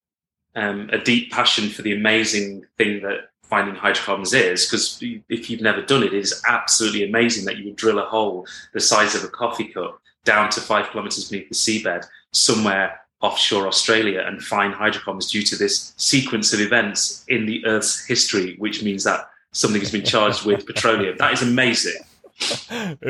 um, a deep passion for the amazing thing that finding hydrocarbons is. Because if you've never done it, it is absolutely amazing that you would drill a hole the size of a coffee cup down to five kilometers beneath the seabed somewhere offshore Australia and find hydrocarbons due to this sequence of events in the Earth's history, which means that something has been charged with petroleum. That is amazing.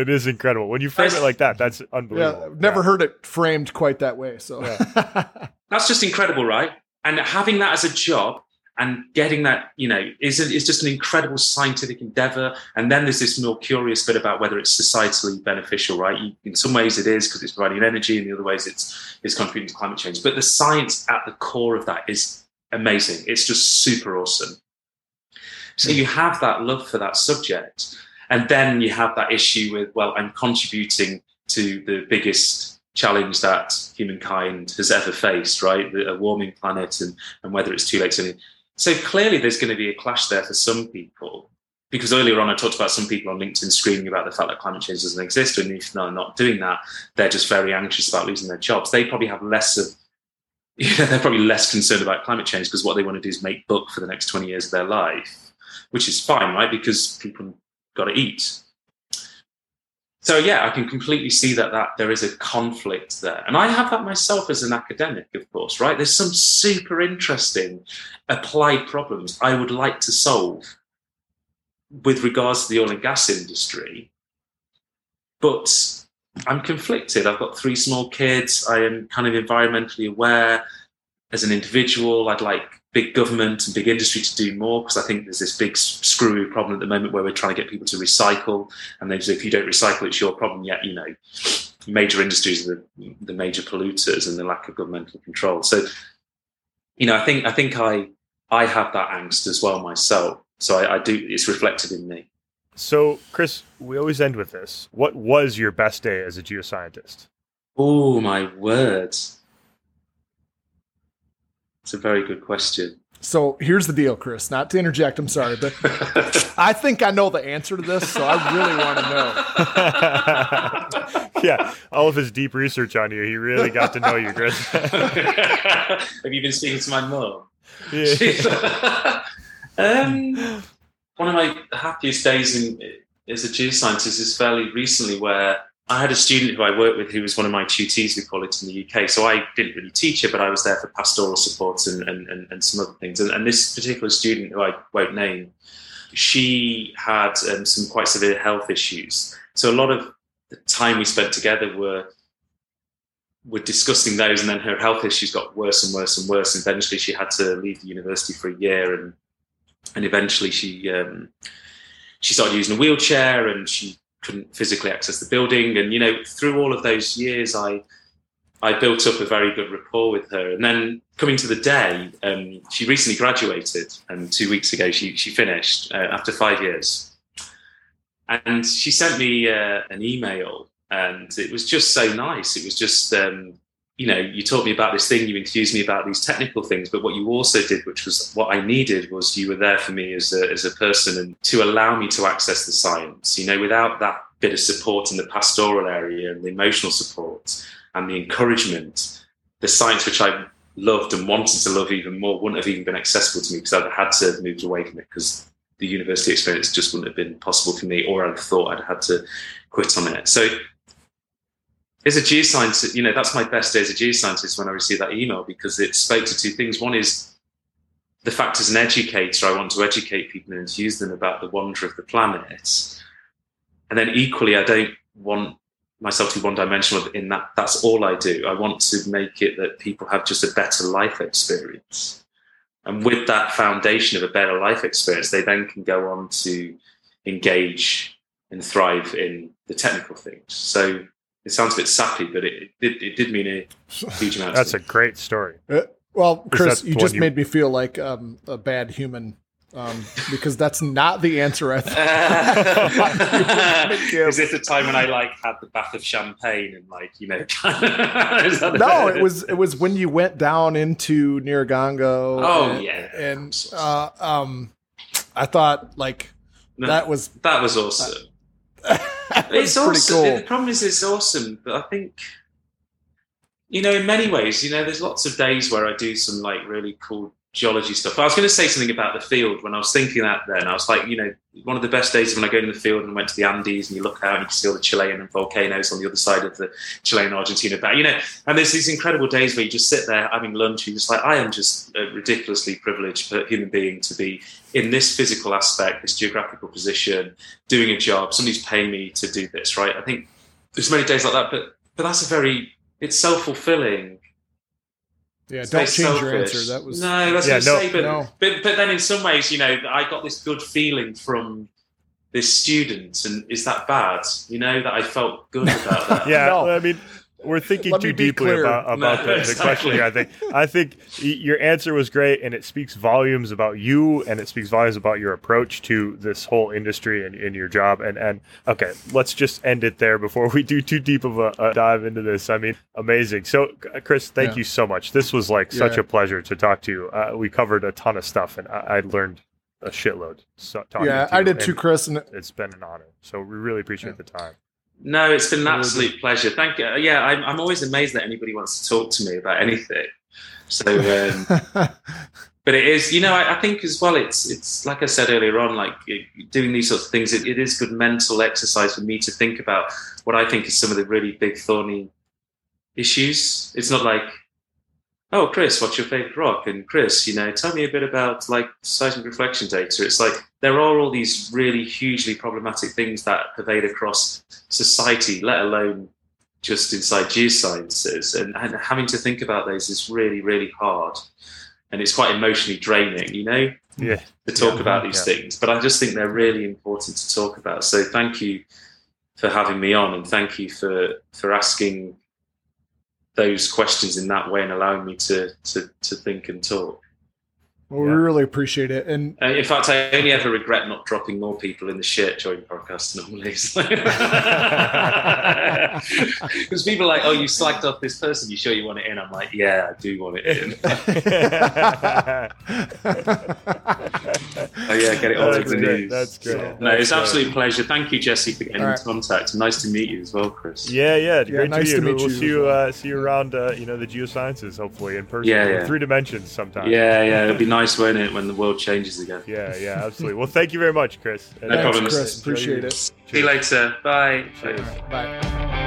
It is incredible. When you frame it like that, that's unbelievable. Yeah, I've never Yeah. heard it framed quite that way. So, That's just incredible, right? And having that as a job and getting that, you know, is, is just an incredible scientific endeavor. And then there's this more curious bit about whether it's societally beneficial, right? You, in some ways it is because it's providing energy, in the other ways it's, it's contributing to climate change. But the science at the core of that is amazing. It's just super awesome. So you have that love for that subject. And then you have that issue with, well, I'm contributing to the biggest challenge that humankind has ever faced, right? A warming planet and, and whether it's too late to. So clearly there's going to be a clash there for some people. Because earlier on, I talked about some people on LinkedIn screaming about the fact that climate change doesn't exist. And if they're not doing that, they're just very anxious about losing their jobs. They probably have less of, you know, they're probably less concerned about climate change because what they want to do is make book for the next 20 years of their life, which is fine, right? Because people got to eat. So yeah, I can completely see that that there is a conflict there, and I have that myself as an academic, of course. Right? There's some super interesting applied problems I would like to solve with regards to the oil and gas industry, but I'm conflicted. I've got three small kids. I am kind of environmentally aware as an individual. I'd like big government and big industry to do more because I think there's this big screwy problem at the moment where we're trying to get people to recycle, and they say if you don't recycle, it's your problem. Yet you know, major industries are the, the major polluters and the lack of governmental control. So, you know, I think I think I I have that angst as well myself. So I, I do. It's reflected in me. So, Chris, we always end with this. What was your best day as a geoscientist? Oh my word! It's a very good question. so here's the deal, Chris. Not to interject, I'm sorry, but I think I know the answer to this, so I really want to know. yeah, all of his deep research on you, he really got to know you, Chris. Have you been speaking to my mum? Yeah. um, one of my happiest days in, as a geoscientist is fairly recently where I had a student who I worked with who was one of my tutees, we call it in the UK. So I didn't really teach her, but I was there for pastoral support and, and, and, and some other things. And, and this particular student, who I won't name, she had um, some quite severe health issues. So a lot of the time we spent together were were discussing those, and then her health issues got worse and worse and worse. And eventually, she had to leave the university for a year, and and eventually she um, she started using a wheelchair, and she couldn't physically access the building. And you know, through all of those years, I I built up a very good rapport with her. And then coming to the day, um, she recently graduated, and two weeks ago she she finished uh, after five years. And she sent me uh, an email, and it was just so nice. It was just, um, you know, you taught me about this thing, you enthused me about these technical things, but what you also did, which was what I needed, was you were there for me as a, as a person and to allow me to access the science. You know, without that bit of support in the pastoral area and the emotional support and the encouragement, the science which I loved and wanted to love even more wouldn't have even been accessible to me because I'd had to have moved away from it because the university experience just wouldn't have been possible for me, or I'd thought I'd had to quit on it. So, as a geoscientist, you know, that's my best day as a geoscientist when I received that email because it spoke to two things. One is the fact as an educator, I want to educate people and enthuse them about the wonder of the planet. And then equally, I don't want myself to be one dimensional in that that's all I do. I want to make it that people have just a better life experience. And with that foundation of a better life experience, they then can go on to engage and thrive in the technical things. So it sounds a bit sappy, but it, it, it did mean a huge amount. That's a great story. Uh, well, Chris, you just you- made me feel like um, a bad human um, because that's not the answer I thought. Is it the time when I like had the bath of champagne and like you know? Is that no, it was it was when you went down into Nyiragongo. Oh, and, yeah. and uh, um, I thought like No, that was that was awesome. It's awesome. cool. The problem is, it's awesome, but I think, you know, in many ways, you know, there's lots of days where I do some like really cool geology stuff. But I was going to say something about the field when I was thinking that. Then I was like, you know, one of the best days when I go in the field and went to the Andes and you look out and you see all the Chilean volcanoes on the other side of the Chilean Argentina. But you know, and there's these incredible days where you just sit there having lunch and you're just like, I am just a ridiculously privileged human being to be in this physical aspect, this geographical position, doing a job. Somebody's paying me to do this, right? I think there's many days like that, but but that's a very it's self fulfilling. Yeah, don't change your answer. That was no, that's Yeah, what no. Say. But, No. but but then in some ways, you know, I got this good feeling from this student, and is that bad? You know, that I felt good about that. Yeah, No. I mean, we're thinking too deeply clear. about, about No, the, the exactly. question here. I think I think your answer was great, and it speaks volumes about you, and it speaks volumes about your approach to this whole industry and, and your job. And and okay, let's just end it there before we do too deep of a, a dive into this. I mean, amazing. So, Chris, thank Yeah. you so much. This was like such a pleasure to talk to you. Uh, we covered a ton of stuff, and I, I learned a shitload. So, talking yeah, to I you, did too, Chris. And It's been an honor. So we really appreciate Yeah. the time. No, it's been an absolute pleasure. Thank you. Yeah, I'm, I'm always amazed that anybody wants to talk to me about anything. So, um, but it is, you know, I, I think as well. It's it's like I said earlier on, like doing these sorts of things. It, it is good mental exercise for me to think about what I think is some of the really big thorny issues. It's not like, oh, Chris, what's your favorite rock? And Chris, you know, tell me a bit about like seismic reflection data. It's like there are all these really hugely problematic things that pervade across society, let alone just inside geosciences. And, and having to think about those is really, really hard. And it's quite emotionally draining, you know, Yeah. to talk Yeah. about these Yeah. things. But I just think they're really important to talk about. So thank you for having me on and thank you for, for asking those questions in that way and allowing me to, to, to think and talk. Well, we really appreciate it. And Uh, in fact, I only ever regret not dropping more people in the shit during podcasts normally. Because people are like, oh, you slagged off this person. You sure you want it in? I'm like, yeah, I do want it in. Oh, yeah, get it all That's over the news. That's great. So- No, it's That's absolute pleasure. Thank you, Jesse, for getting All in contact. Nice to meet you as well, Chris. Yeah, yeah, great nice to to meet you. meet we'll you see you, well. uh, see you around, uh, you know, the geosciences, hopefully in person, Yeah, yeah. three dimensions sometime. Yeah, yeah, it'd be nice, won't it, when the world changes again? yeah, yeah, absolutely. Well, thank you very much, Chris. No uh, problem. Chris, appreciate it. See you later. Bye. Cheers. Bye.